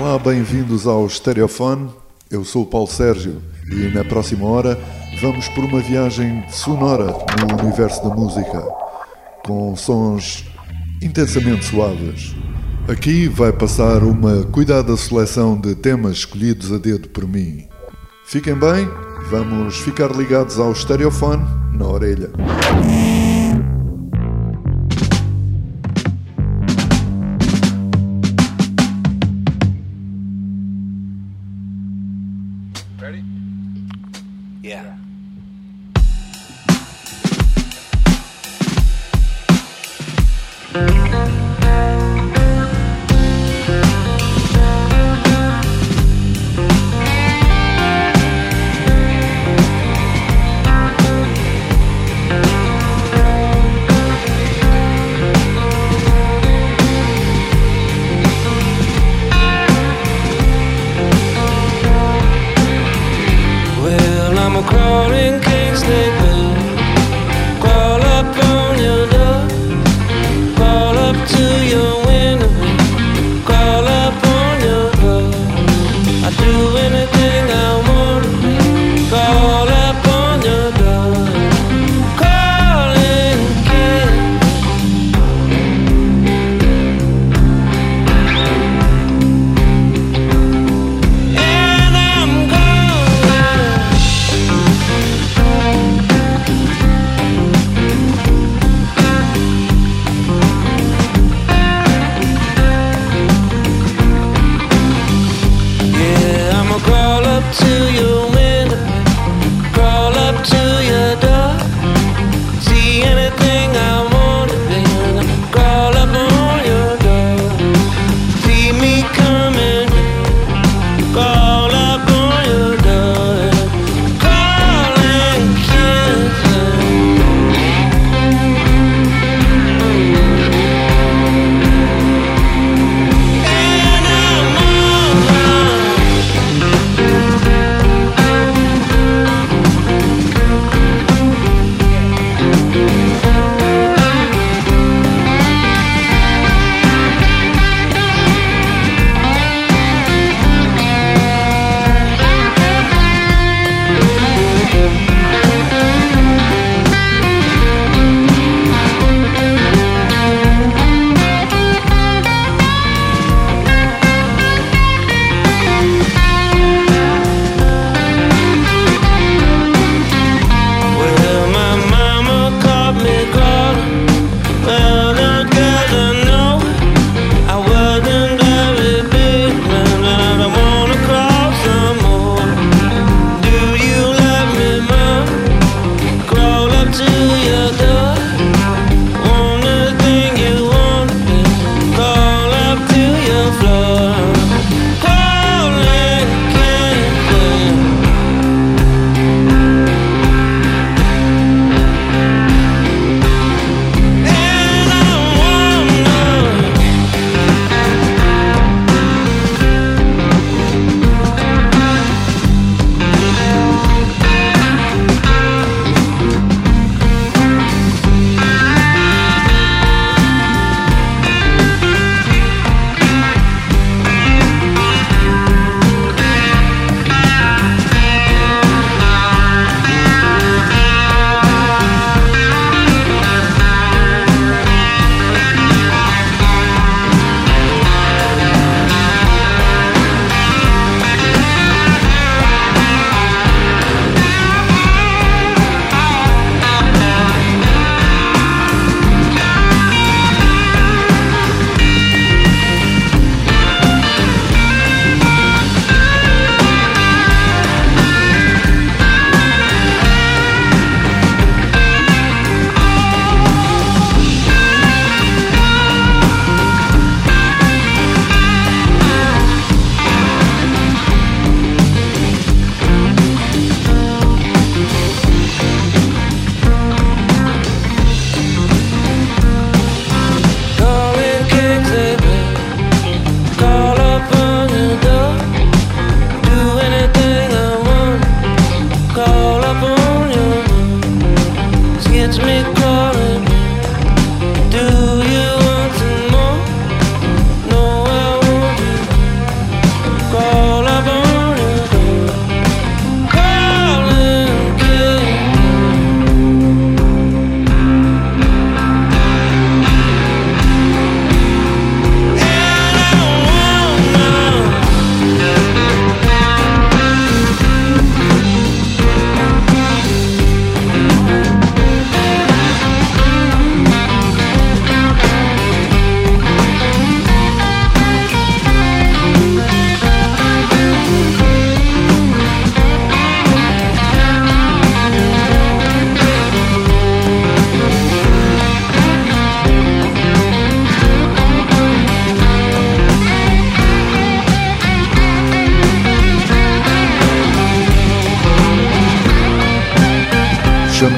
Olá, bem-vindos ao Stereofone. Eu sou o Paulo Sérgio e na próxima hora vamos por uma viagem sonora no universo da música, com sons intensamente suaves. Aqui vai passar uma cuidada seleção de temas escolhidos a dedo por mim. Fiquem bem, vamos ficar ligados ao Stereofone na orelha.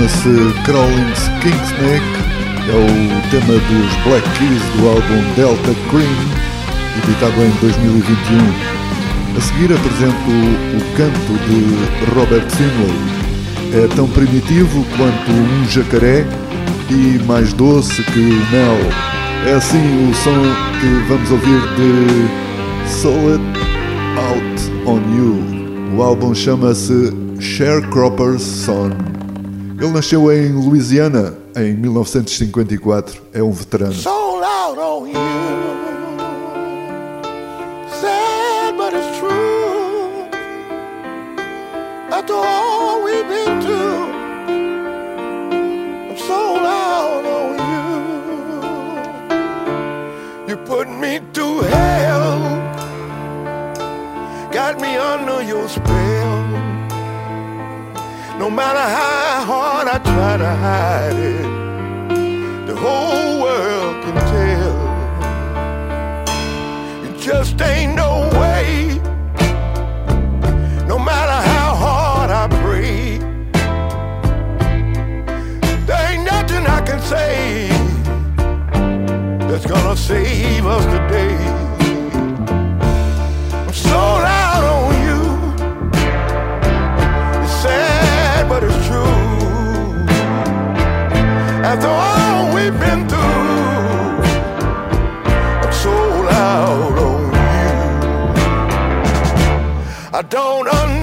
Chama-se Crawling Kingsneck, é o tema dos Black Keys do álbum Delta Cream, editado em 2021. A seguir apresento o canto de Robert Finlay. É tão primitivo quanto um jacaré e mais doce que o mel. É assim o som que vamos ouvir de Solid Out on You. O álbum chama-se Sharecropper's Son. Ele nasceu em Louisiana em 1954. É um veterano. Sold out on you. Sad, but it's true. After all we've been through, you. Put me through hell, got me under your spell. No matter how hard I try to hide it, the whole world can tell. It just ain't no way. No matter how hard I pray, there ain't nothing I can say that's gonna save us today. I'm sold out I don't understand.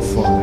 your Father.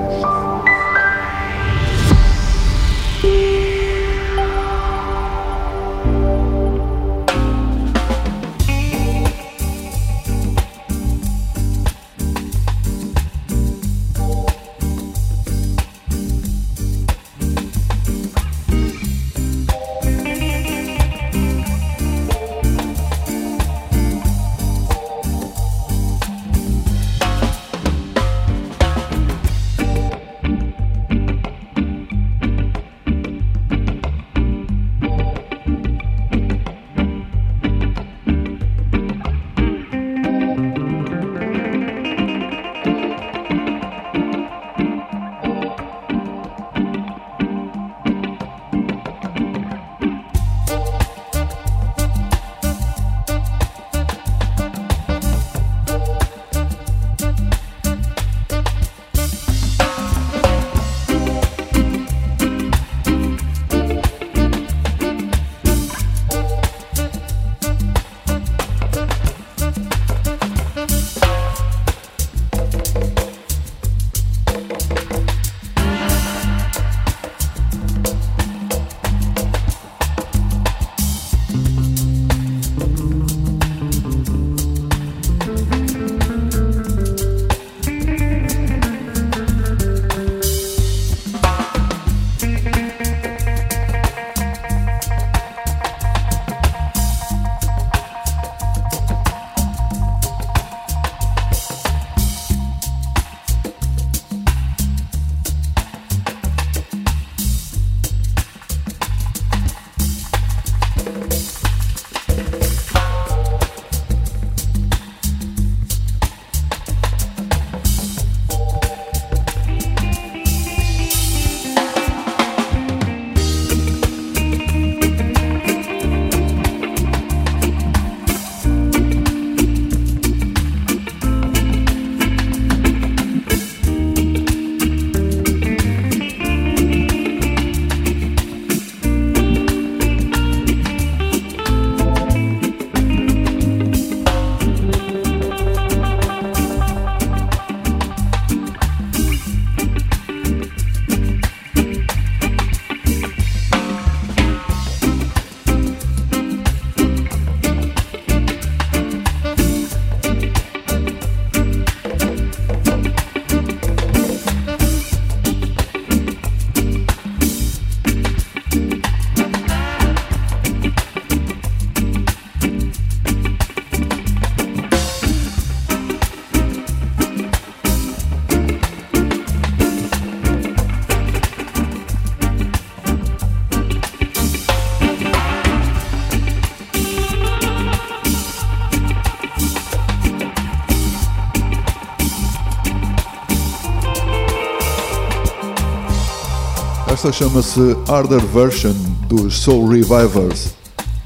Esta chama-se Harder Version dos Soul Revivers.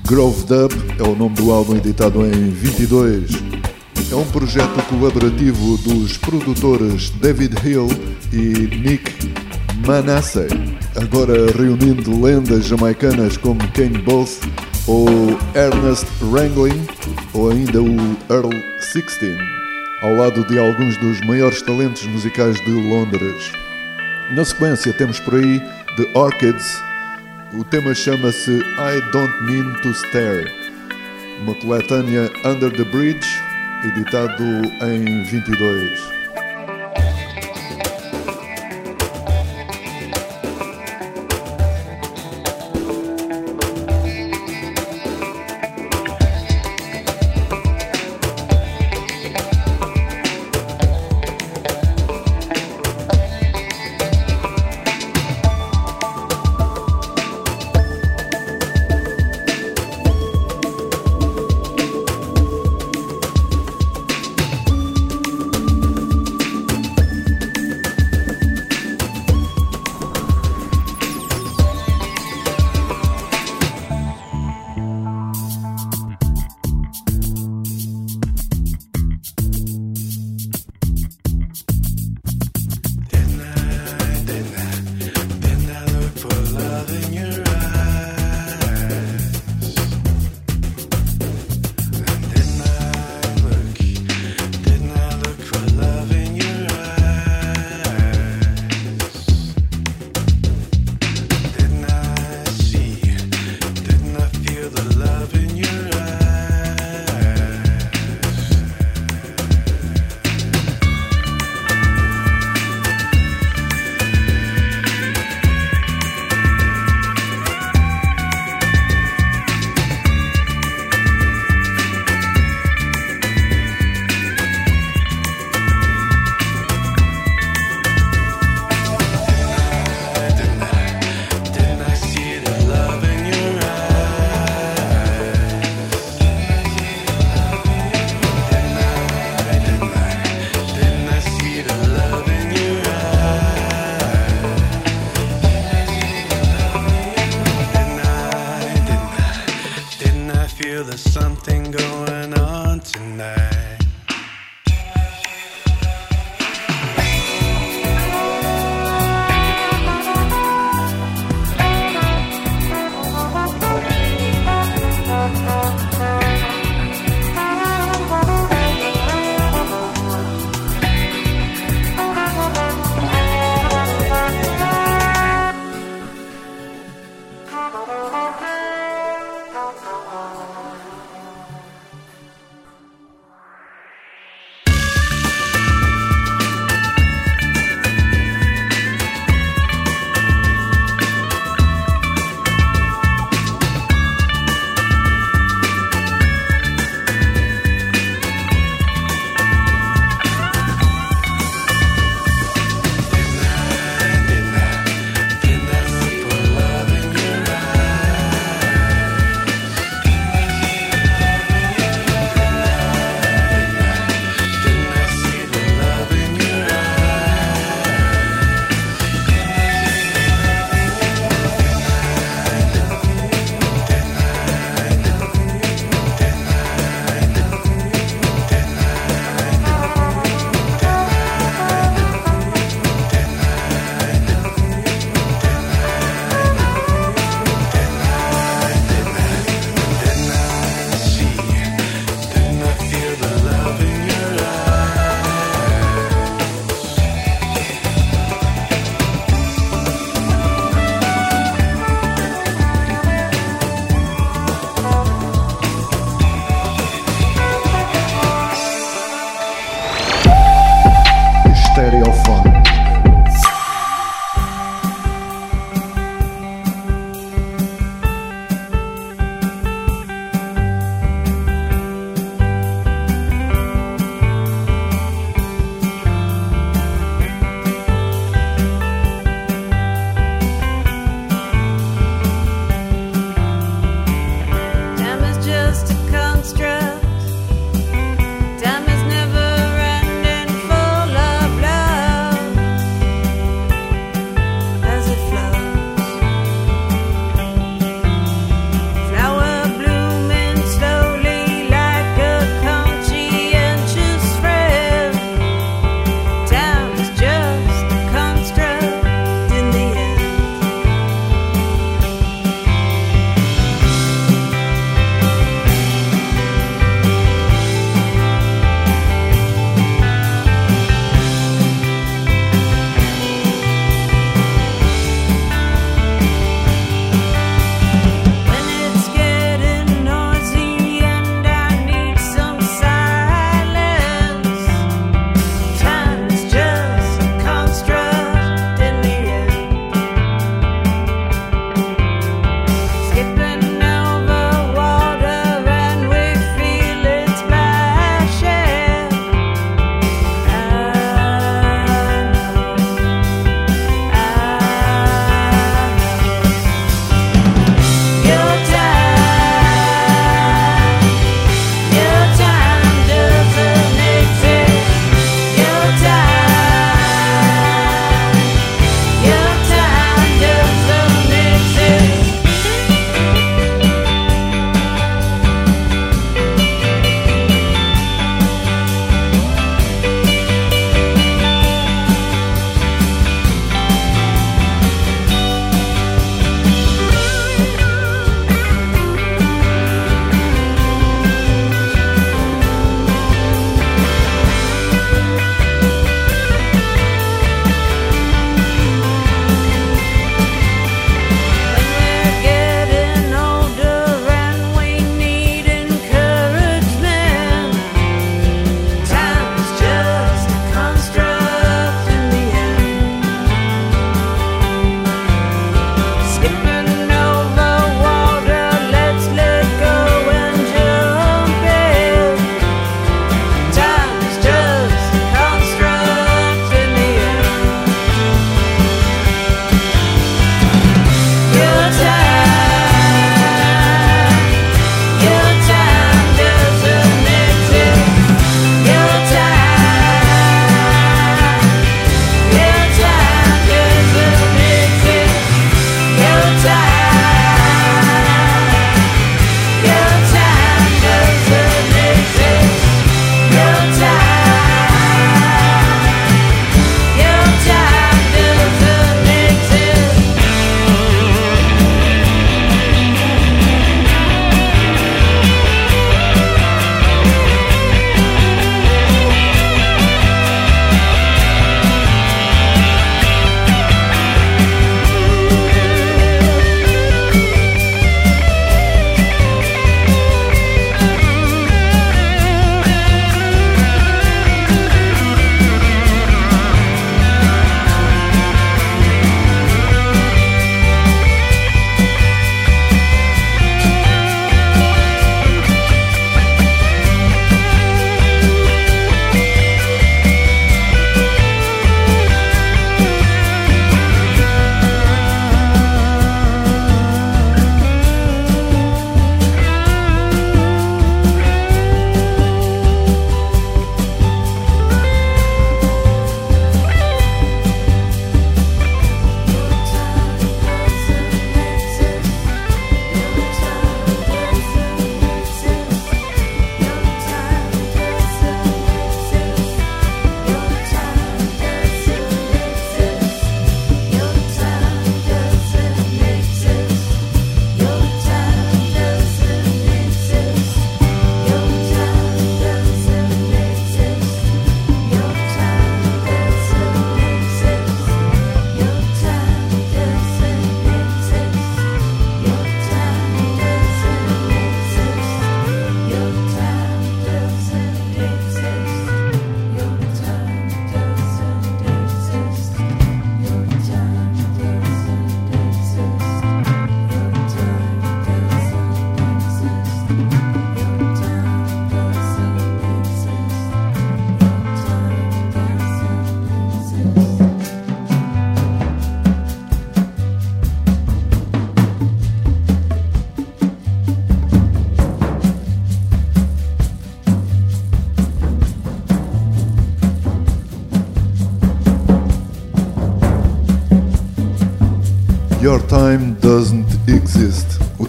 Grove Dub é o nome do álbum editado em 22. É um projeto colaborativo dos produtores David Hill e Nick Manasseh, agora reunindo lendas jamaicanas como Kane Both ou Ernest Wrangling ou ainda o Earl Sixteen, ao lado de alguns dos maiores talentos musicais de Londres. Na sequência temos por aí Orchids, o tema chama-se I Don't Mean to Stare, uma coletânea Under the Bridge, editado em 22.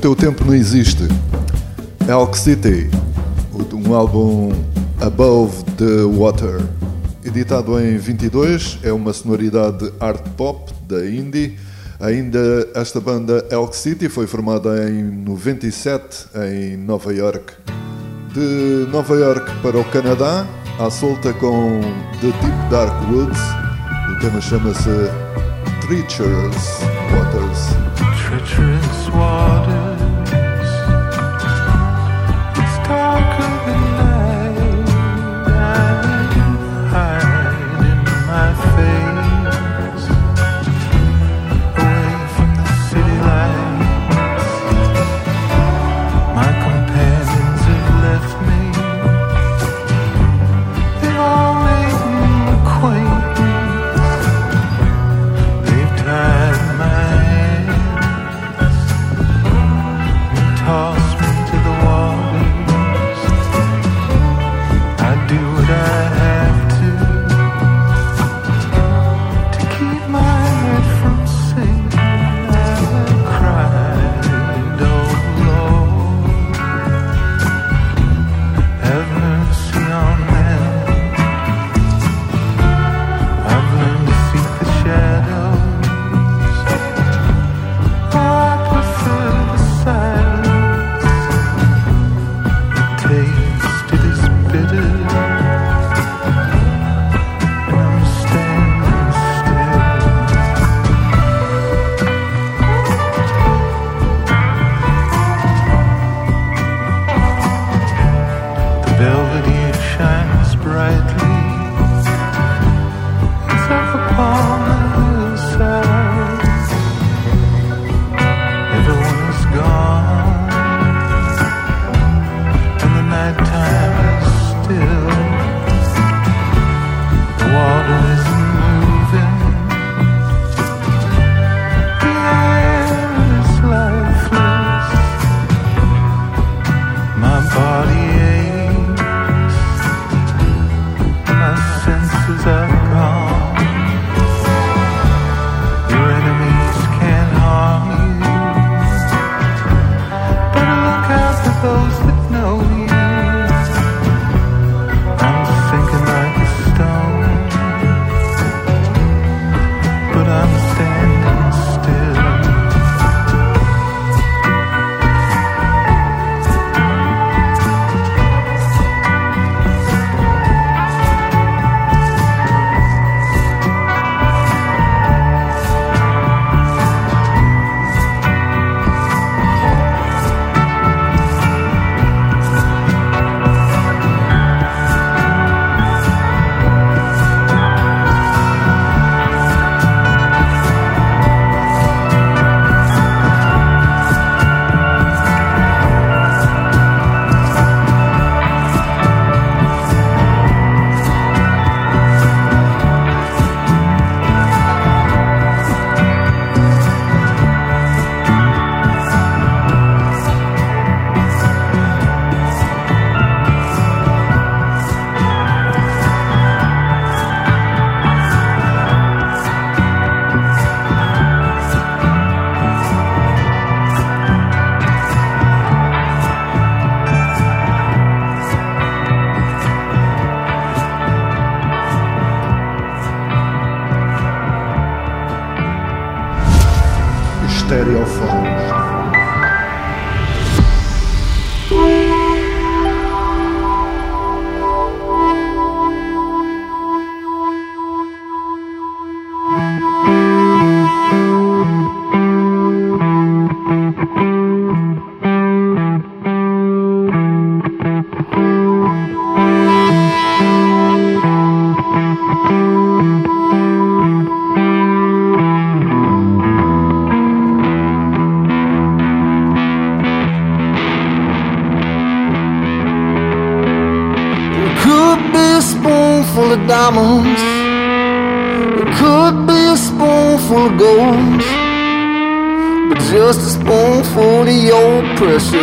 teu tempo não existe. É Elk City, um álbum Above the Water. Editado em 22, é uma sonoridade art pop da indie. Ainda esta banda Elk City foi formada em 97 em Nova York. De Nova York para o Canadá, à solta com The Deep Dark Woods, o tema chama-se Treacherous Waters. Treacherous Waters.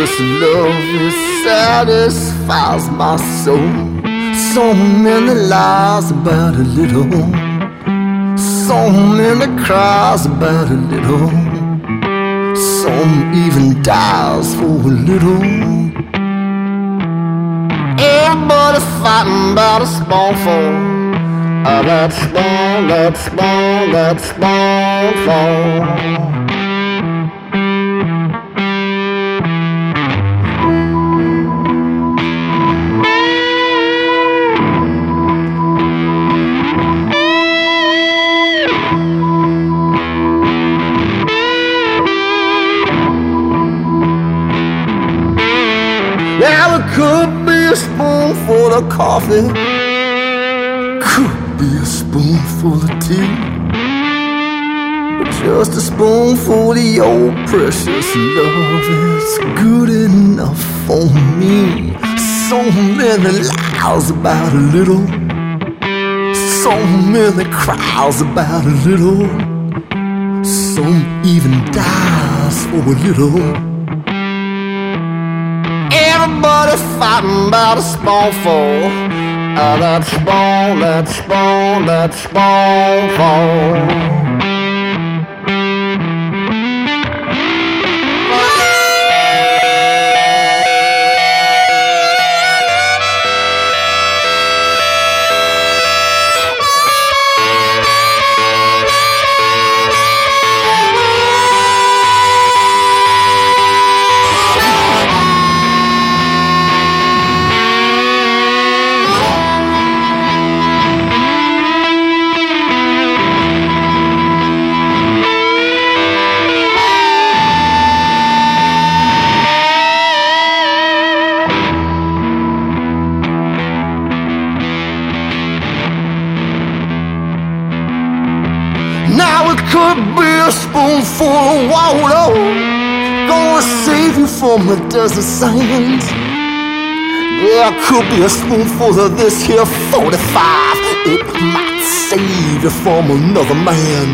this love you satisfies my soul. So many lies about a little, so many cries about a little, some even dies for a little. Everybody fighting about a spoonful, about oh, that small, that spoon, that spoonful. Of coffee, could be a spoonful of tea, but just a spoonful of your precious love. Is good enough for me. So many lies about a little, so many cries about a little, some even dies for a little. Everybody fighting about a spoonful of that spoon, that spoon, that spoonful. From the desert sands There could be a spoonful of this here 45 It might save you from another man.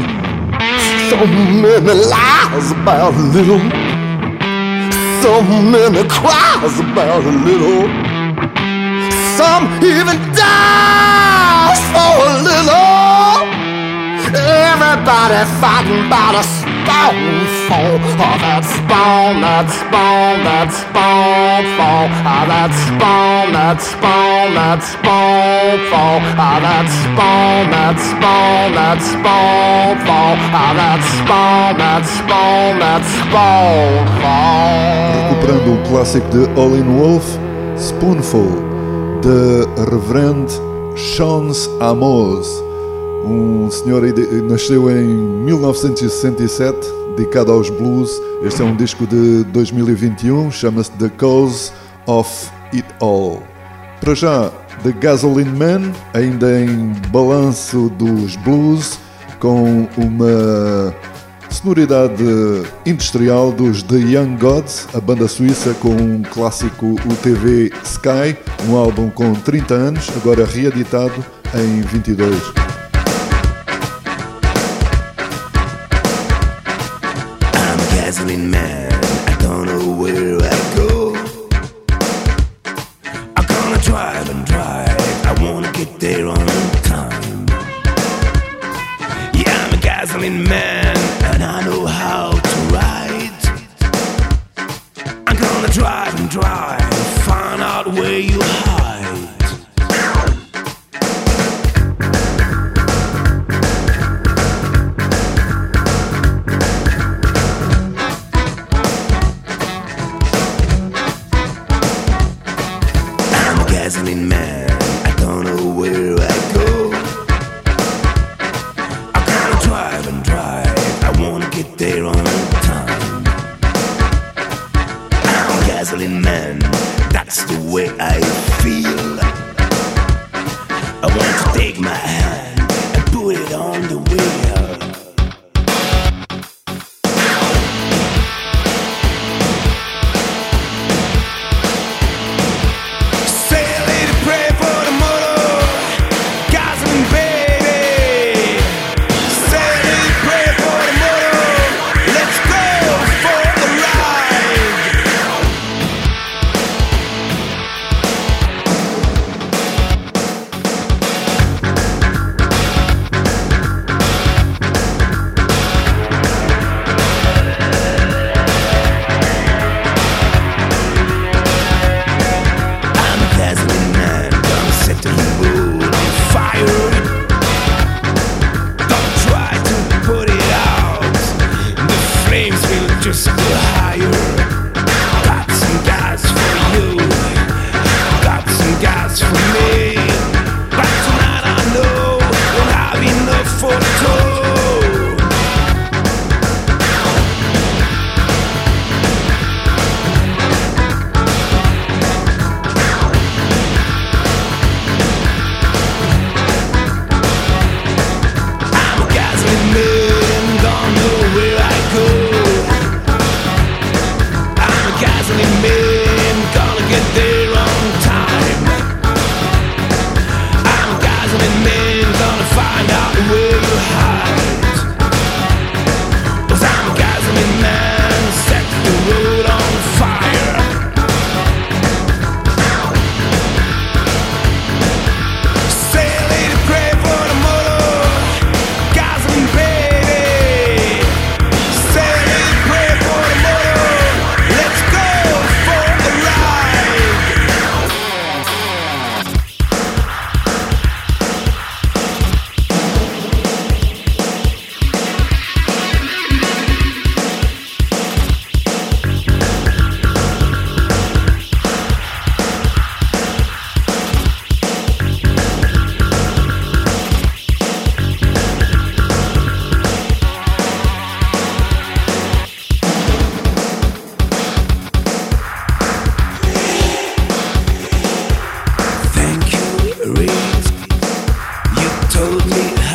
So many lies about a little. So many cries about a little. Some even dies for a little. Everybody fighting about a spoonful of that spoon, that spoon, that spoonful of that spoon, that spoon, that spoonful of that spoon, that spoon, that spoonful of that spoon, that spoon, that spoonful. Recuperando um clássico de All in Wolf, Spoonful, de Reverend Chance Amos, um senhor nasceu em 1967, dedicado aos blues. Este é um disco de 2021, chama-se The Cause of It All. Para já, The Gasoline Man, ainda em balanço dos blues, com uma sonoridade industrial dos The Young Gods, a banda suíça com um clássico UTV Sky, um álbum com 30 anos, agora reeditado em 22. told me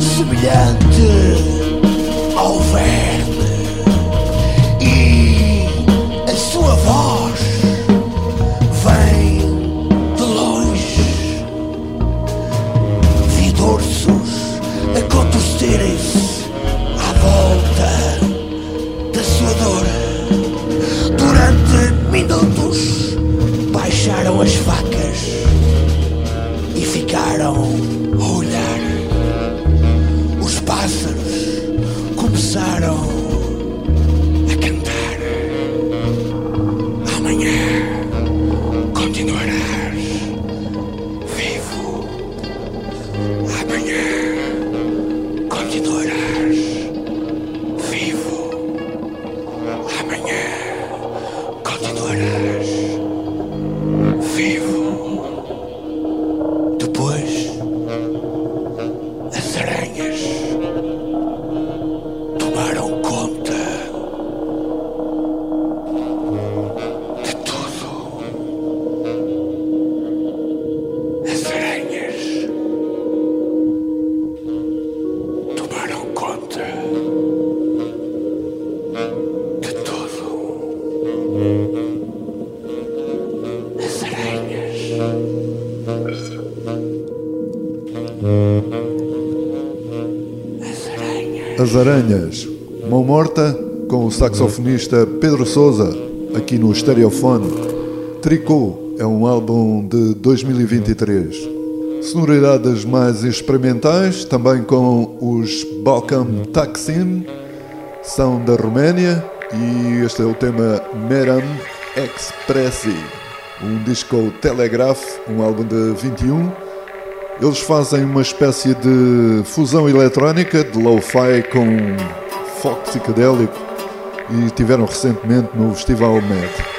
什么样子？saxofonista Pedro Souza, aqui no estereofone. Tricô é um álbum de 2023. Sonoridades mais experimentais, também com os Balkan Taksim, são da Roménia e este é o tema Meram Expressi, um disco Telegraph, um álbum de 21. Eles fazem uma espécie de fusão eletrónica de lo-fi com foco psicodélico e estiveram recentemente no Festival Med.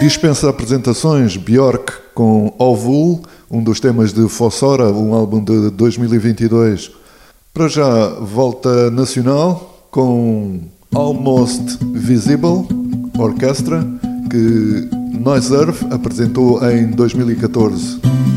Dispensa apresentações Bjork com Ovul, um dos temas de Fossora, um álbum de 2022. Para já, volta nacional com Almost Visible Orchestra, que Noise Earth apresentou em 2014.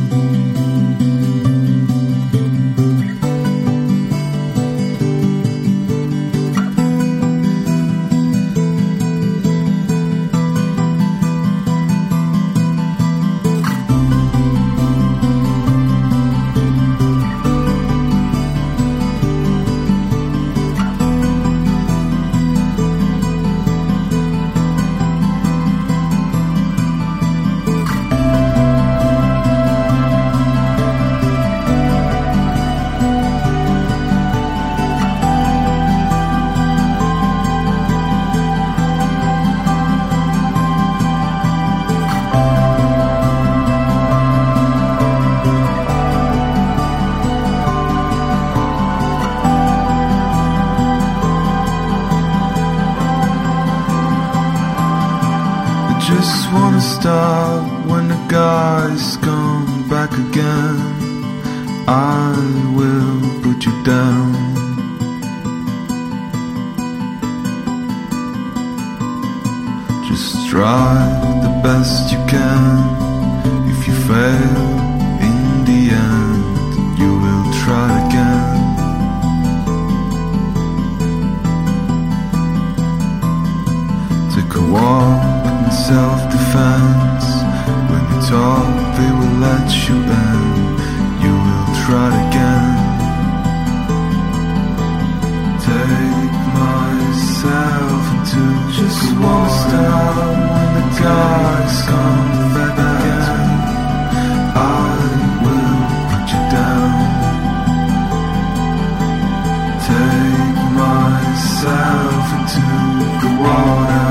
Myself into the water.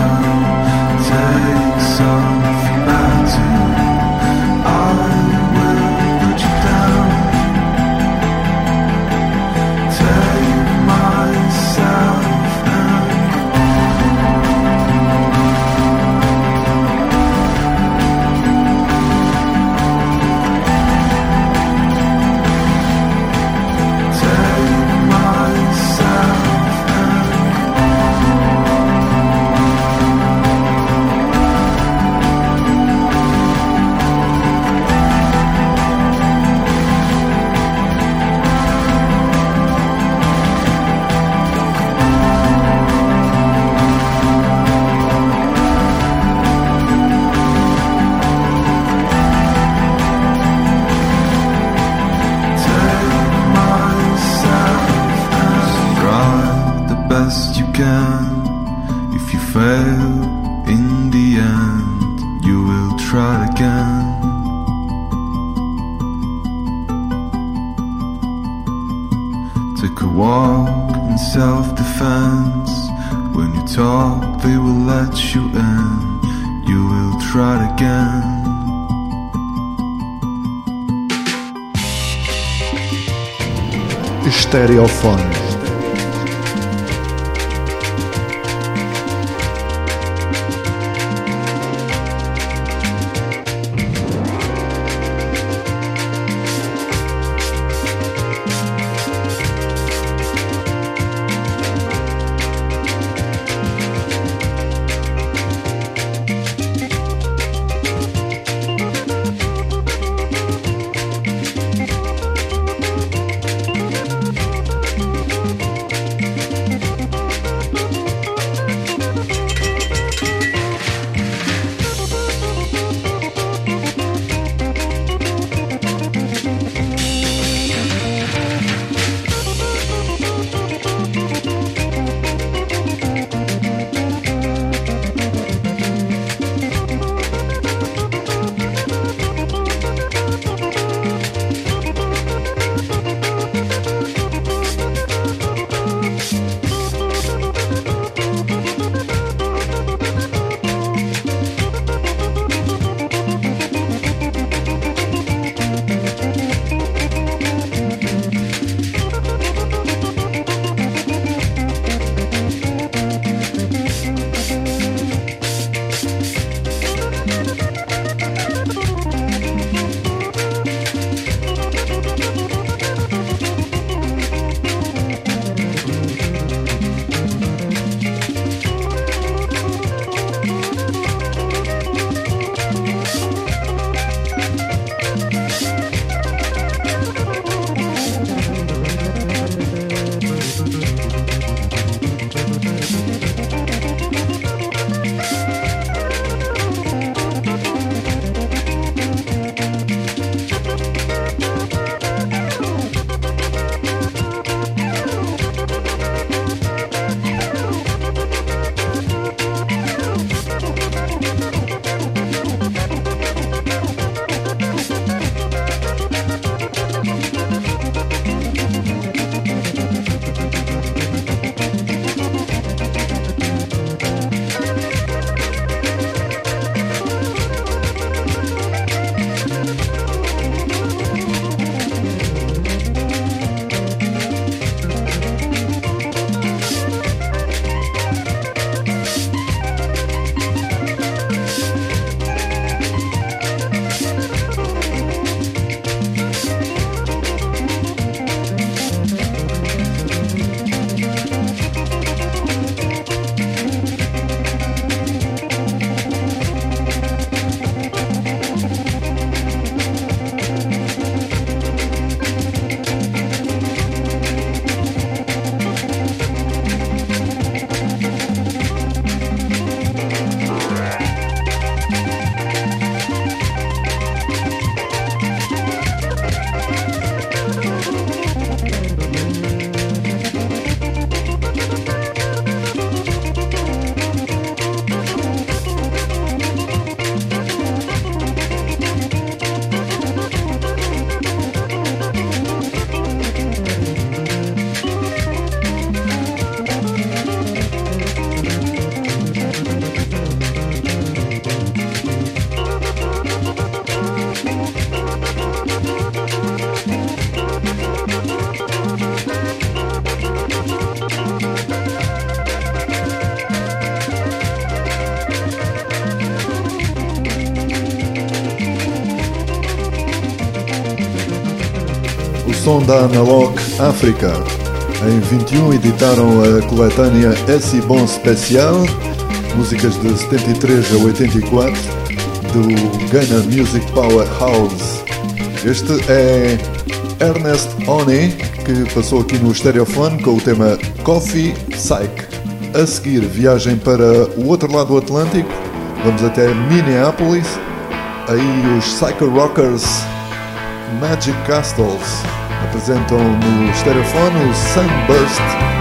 Da Analog África. Em 21 editaram a coletânea Esse Bom Special, músicas de 73 a 84, do Ghana Music Powerhouse. Este é Ernest One, que passou aqui no Stereophone com o tema Coffee Psych. A seguir, viagem para o outro lado do Atlântico, vamos até Minneapolis, aí os Psycho Rockers Magic Castles apresentam no Stereophone o Sunburst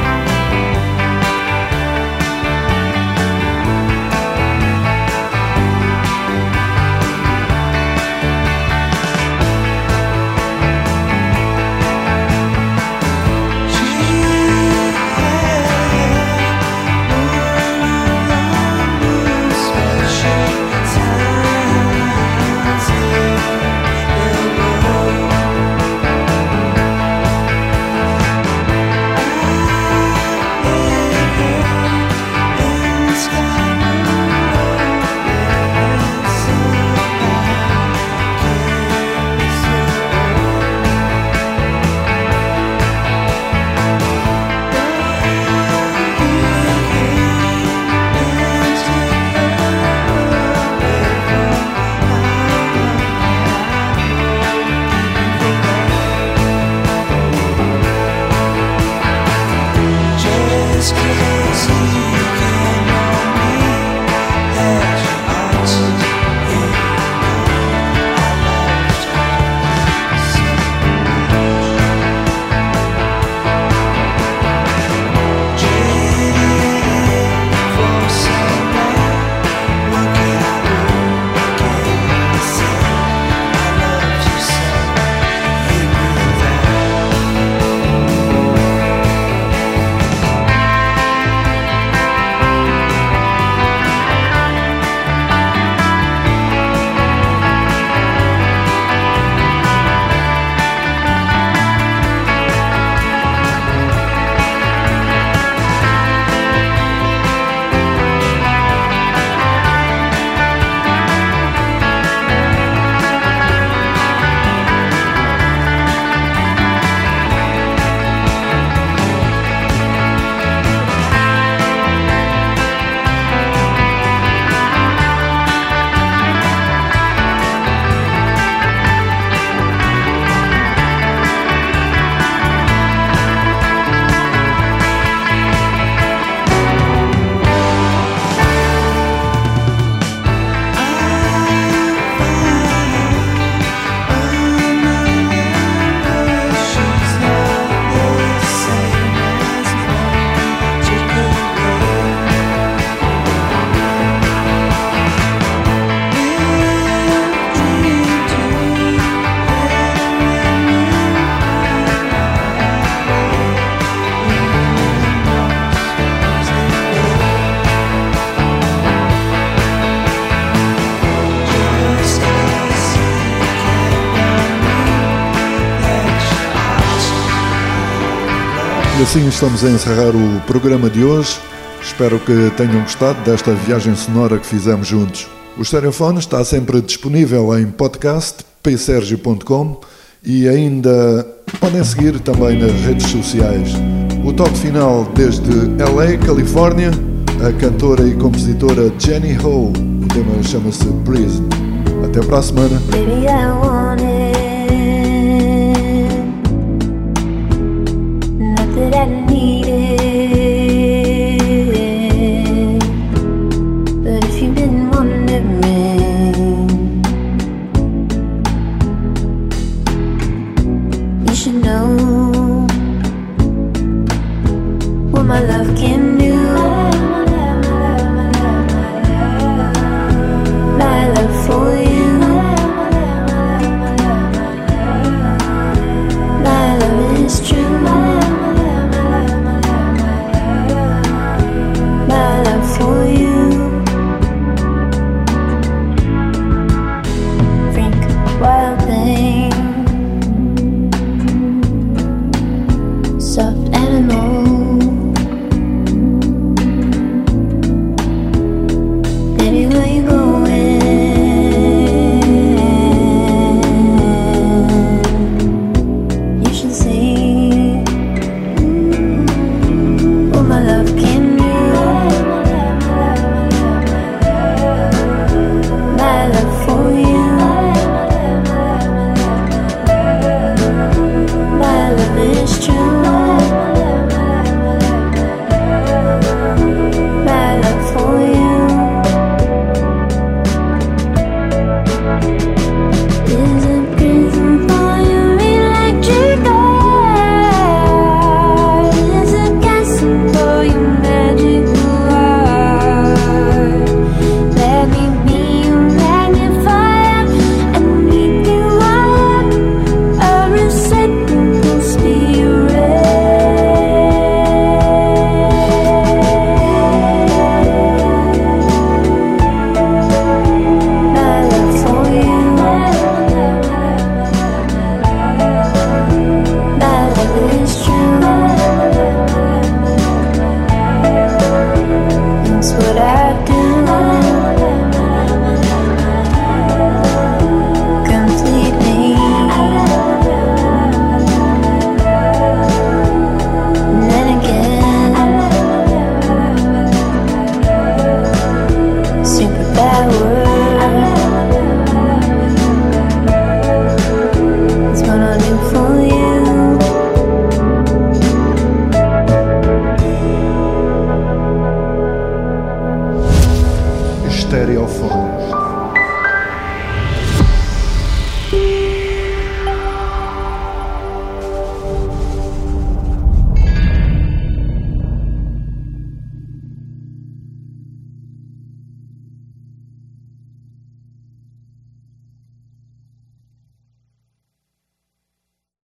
assim estamos a encerrar o programa de hoje. Espero que tenham gostado desta viagem sonora que fizemos juntos. O Stereofone está sempre disponível em podcast psergio.com e ainda podem seguir também nas redes sociais. O toque final desde LA, Califórnia, a cantora e compositora Jenny Ho. O tema chama-se Prison. Até para a semana.